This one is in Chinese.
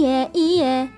耶耶